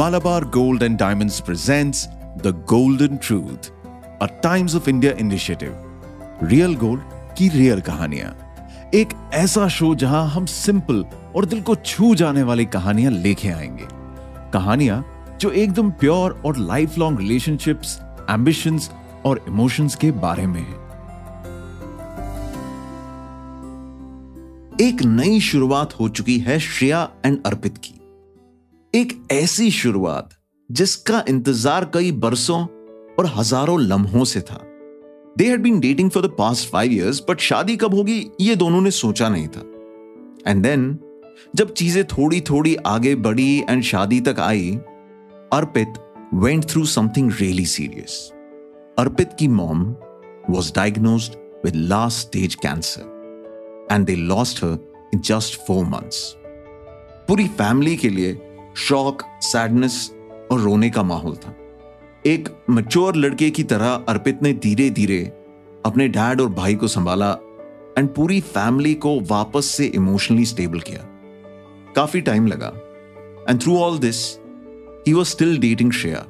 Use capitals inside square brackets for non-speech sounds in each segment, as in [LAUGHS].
Malabar Gold and Diamonds presents The Golden Truth, a Times of India initiative. Real gold की real कहानियाँ। एक ऐसा show जहाँ हम सिंपल और दिल को छू जाने वाली कहानियाँ लेके आएँगे। कहानियाँ जो एकदम प्योर और लाइफ लॉन्ग रिलेशनशिप्स एम्बिशंस और इमोशंस के बारे में है। एक नई शुरुआत हो चुकी है श्रेया एंड अर्पित की। एक ऐसी शुरुआत, जिसका इंतज़ार कई बरसों और हज़ारों लम्हों से था। They had been dating for the past five years but शादी कब होगी, ये दोनों ने सोचा नहीं था। एंड देन जब चीज़ें थोड़ी थोड़ी आगे बढ़ी एंड शादी तक आई, Arpit went through something really serious Arpit की mom was diagnose with last stage cancer and they lost her in just four months पूरी फैमिली के लिए शॉक सैडनेस और रोने का माहौल था। एक मच्योर लड़के की तरह अर्पित ने धीरे धीरे अपने डैड और भाई को संभाला एंड पूरी फैमिली को वापस से इमोशनली स्टेबल किया। काफ़ी टाइम लगा and through all this he was still dating Shreya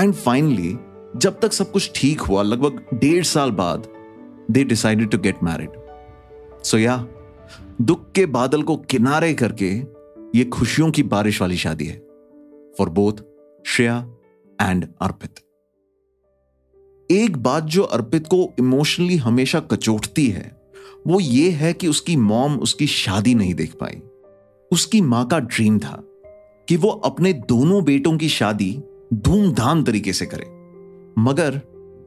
and finally जब तक सब कुछ ठीक हुआ, लगभग डेढ़ साल बाद they decided to get married so या दुख के बादल को किनारे करके ये खुशियों की बारिश वाली शादी है। For both Shreya and Arpit एक बात जो अर्पित को इमोशनली हमेशा कचोटती है, वो ये है कि उसकी मॉम उसकी शादी नहीं देख पाई। उसकी माँ का ड्रीम था कि वो अपने दोनों बेटों की शादी धूमधाम तरीके से करे। मगर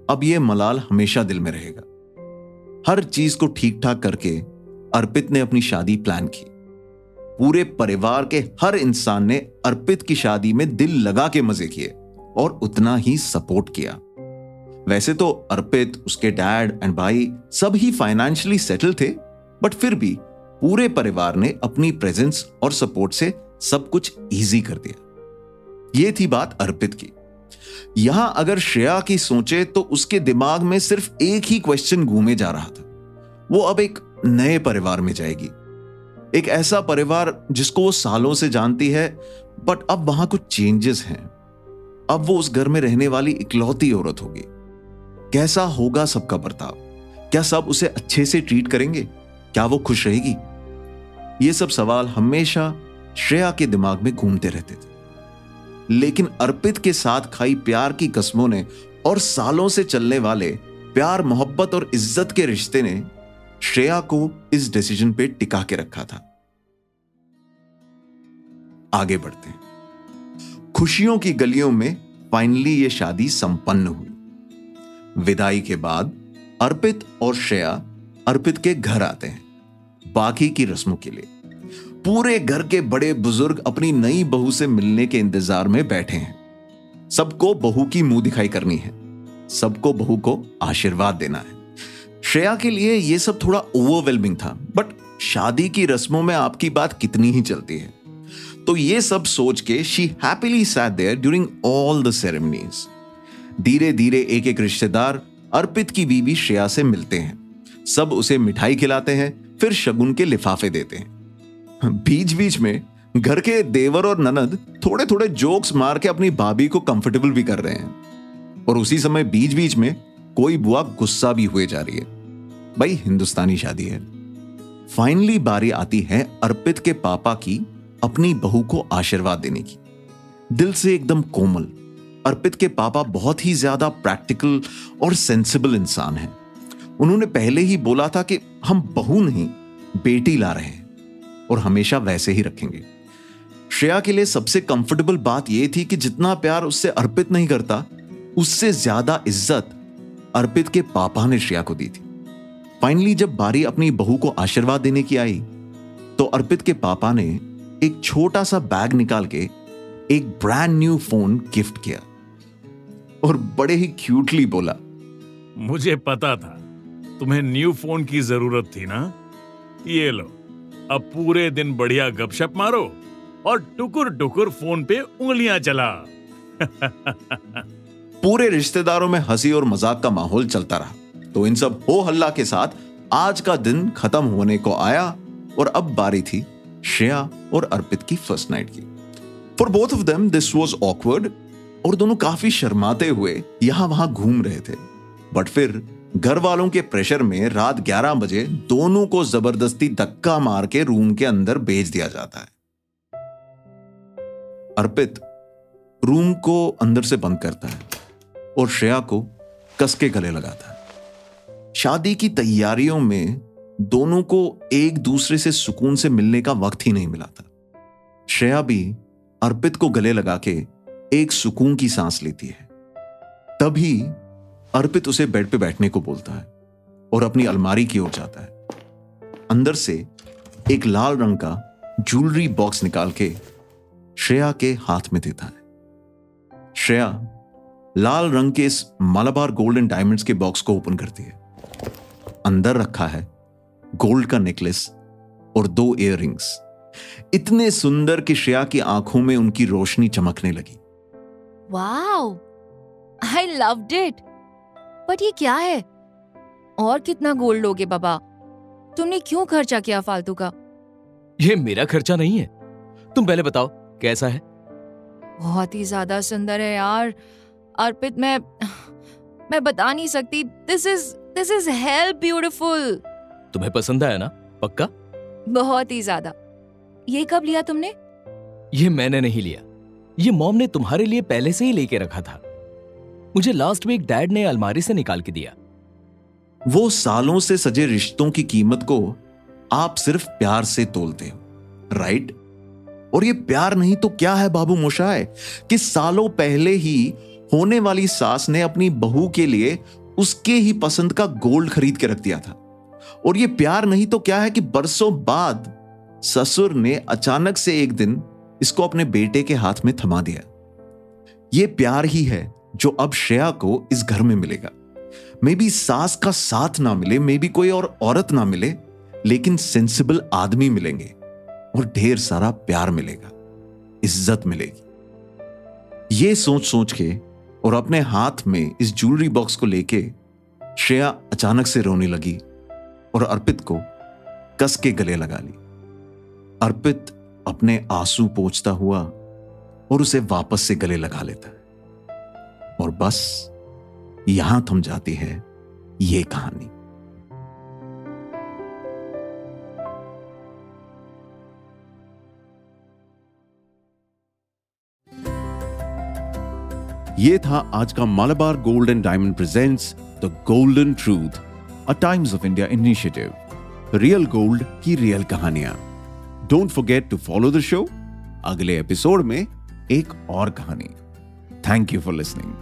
अब यह मलाल हमेशा दिल में रहेगा। हर चीज़ को ठीक ठाक करके अर्पित ने अपनी शादी प्लान की। पूरे परिवार के हर इंसान ने अर्पित की शादी में दिल लगा के मज़े किए और उतना ही सपोर्ट किया। वैसे तो अर्पित, उसके डैड एंड भाई सब ही फाइनेंशियली सेटल थे बट फिर भी पूरे परिवार ने अपनी प्रेजेंस और सपोर्ट से सब कुछ इजी कर दिया। ये थी बात अर्पित की। यहाँ अगर श्रेया की सोचे तो उसके दिमाग में सिर्फ़ एक ही क्वेश्चन घूमे जा रहा था। वो अब एक नए परिवार में जाएगी। एक ऐसा परिवार जिसको वो सालों से जानती है बट अब वहाँ कुछ चेंजेस हैं। अब वो उस घर में रहने वाली इकलौती औरत होगी। कैसा होगा सबका बर्ताव? क्या सब उसे अच्छे से ट्रीट करेंगे? क्या वो खुश रहेगी? ये सब सवाल हमेशा श्रेया के दिमाग में घूमते रहते थे। लेकिन अर्पित के साथ खाई प्यार की कस्मों ने और सालों से चलने वाले प्यार, मोहब्बत और इज़्ज़त के रिश्ते ने श्रेया को इस डिसीज़न पे टिका के रखा था। आगे बढ़ते हैं। खुशियों की गलियों में फाइनली ये शादी संपन्न हुई। विदाई के बाद अर्पित और श्रेया अर्पित के घर आते हैं, बाकी की रस्मों के लिए। पूरे घर के बड़े बुज़ुर्ग अपनी नई बहू से मिलने के इंतज़ार में बैठे हैं। सबको बहू की मुँह दिखाई करनी है। सबको बहू को आशीर्वाद देना है। श्रेया के लिए ये सब थोड़ा ओवरवेलमिंग था बट शादी की रस्मों में आपकी बात कितनी ही चलती है। तो ये सब सोच के she happily sat there during all the ceremonies धीरे धीरे एक एक रिश्तेदार अर्पित की बीवी श्रेया से मिलते हैं। सब उसे मिठाई खिलाते हैं, फिर शगुन के लिफाफे देते हैं। बीच बीच में घर के देवर और ननद थोड़े थोड़े जोक्स मार के अपनी भाभी को कंफर्टेबल भी कर रहे हैं। और उसी समय बीच बीच में कोई बुआ गुस्सा भी हुए जा रही है। भाई, हिंदुस्तानी शादी है। फाइनली बारी आती है अर्पित के पापा की अपनी बहू को आशीर्वाद देने की। दिल से एकदम कोमल। अर्पित के पापा बहुत ही ज़्यादा प्रैक्टिकल और सेंसिबल इंसान हैं। उन्होंने पहले ही बोला था कि हम बहू नहीं, बेटी ला रहे हैं और हमेशा वैसे ही रखेंगे। श्रेया के लिए सबसे कंफर्टेबल बात यह थी कि जितना प्यार उससे अर्पित नहीं करता, उससे ज़्यादा इज़्ज़त अर्पित के पापा ने श्रेया को दी थी। फाइनली जब बारी अपनी बहू को आशीर्वाद देने की आई तो अर्पित के पापा ने एक छोटा सा बैग निकाल के एक ब्रांड न्यू फ़ोन गिफ्ट किया और बड़े ही क्यूटली बोला मुझे पता था तुम्हें न्यू फ़ोन की ज़रूरत थी ना? ये लो अब पूरे दिन बढ़िया गपशप मारो और टुकुर टुकुर फ़ोन पे उंगलियाँ चला। [LAUGHS] पूरे रिश्तेदारों में हँसी और मज़ाक का माहौल चलता रहा। तो इन सब हो हल्ला के साथ आज का दिन खत्म होने को आया और अब बारी थी श्रेया और अर्पित की फ़र्स्ट नाइट की। For both of them this was awkward और दोनों काफ़ी शर्माते हुए यहाँ वहाँ घूम रहे थे। बट फिर घर वालों के प्रेशर में रात 11 बजे दोनों को ज़बरदस्ती धक्का मार के रूम के अंदर भेज दिया जाता है। अर्पित रूम को अंदर से बंद करता है और श्रेया को कसके गले लगाता है। शादी की तैयारियों में दोनों को एक दूसरे से सुकून से मिलने का वक्त ही नहीं मिला था। श्रेया भी अर्पित को गले लगा के एक सुकून की सांस लेती है। तभी अर्पित उसे बेड पे बैठने को बोलता है और अपनी अलमारी की ओर जाता है। अंदर से एक लाल रंग का ज्वेलरी बॉक्स निकाल के श्रेया के हाथ में देता है। श्रेया लाल रंग के इस मालाबार गोल्ड एंड डायमंड्स के बॉक्स को ओपन करती है। अंदर रखा है गोल्ड का नेकलेस और दो इयर इतने सुंदर कि श्रेया की आँखों में उनकी रोशनी चमकने लगी। Wow! I loved it but ये क्या है? और कितना गोल्ड लोगे बाबा? तुमने क्यों खर्चा किया फालतू का? ये मेरा खर्चा नहीं है। तुम पहले बताओ कैसा है? बहुत ही ज़्यादा सुंदर है यार। अर्पित मैं मैं बता नहीं सकती। This is this is help beautiful तुम्हें पसंद आया ना? पक्का? बहुत ही ज़्यादा। ये कब लिया तुमने? ये मैंने नहीं लिया। ये मॉम ने तुम्हारे लिए पहले से ही लेके रखा था। मुझे लास्ट वीक डैड ने अलमारी से निकाल के दिया। वो सालों से सजे रिश्तों की कीमत को आप सिर्फ़ प्यार से तोलते हो राइट और ये प्यार नहीं तो क्या है बाबू मोशाए कि सालों पहले ही होने वाली सास ने अपनी बहू के लिए उसके ही पसंद का गोल्ड खरीद के रख दिया था। और ये प्यार नहीं तो क्या है कि बरसों बाद ससुर ने अचानक से एक दिन इसको अपने बेटे के हाथ में थमा दिया। ये प्यार ही है जो अब श्रेया को इस घर में मिलेगा। मे बी सास का साथ ना मिले मे बी कोई और औरत ना मिले, लेकिन सेंसिबल आदमी मिलेंगे और ढेर सारा प्यार मिलेगा, इज़्ज़त मिलेगी। ये सोच सोच के और अपने हाथ में इस ज्वेलरी बॉक्स को लेके श्रेया अचानक से रोने लगी और अर्पित को कस के गले लगा ली। अर्पित अपने आँसू पोछता हुआ और उसे वापस से गले लगा लेता है। और बस यहाँ थम जाती है ये कहानी। ये था आज का Malabar gold and diamond presents the golden truth a Times of India initiative real gold की रियल कहानियाँ। Don't forget to follow the show अगले एपिसोड में एक और कहानी। Thank you for listening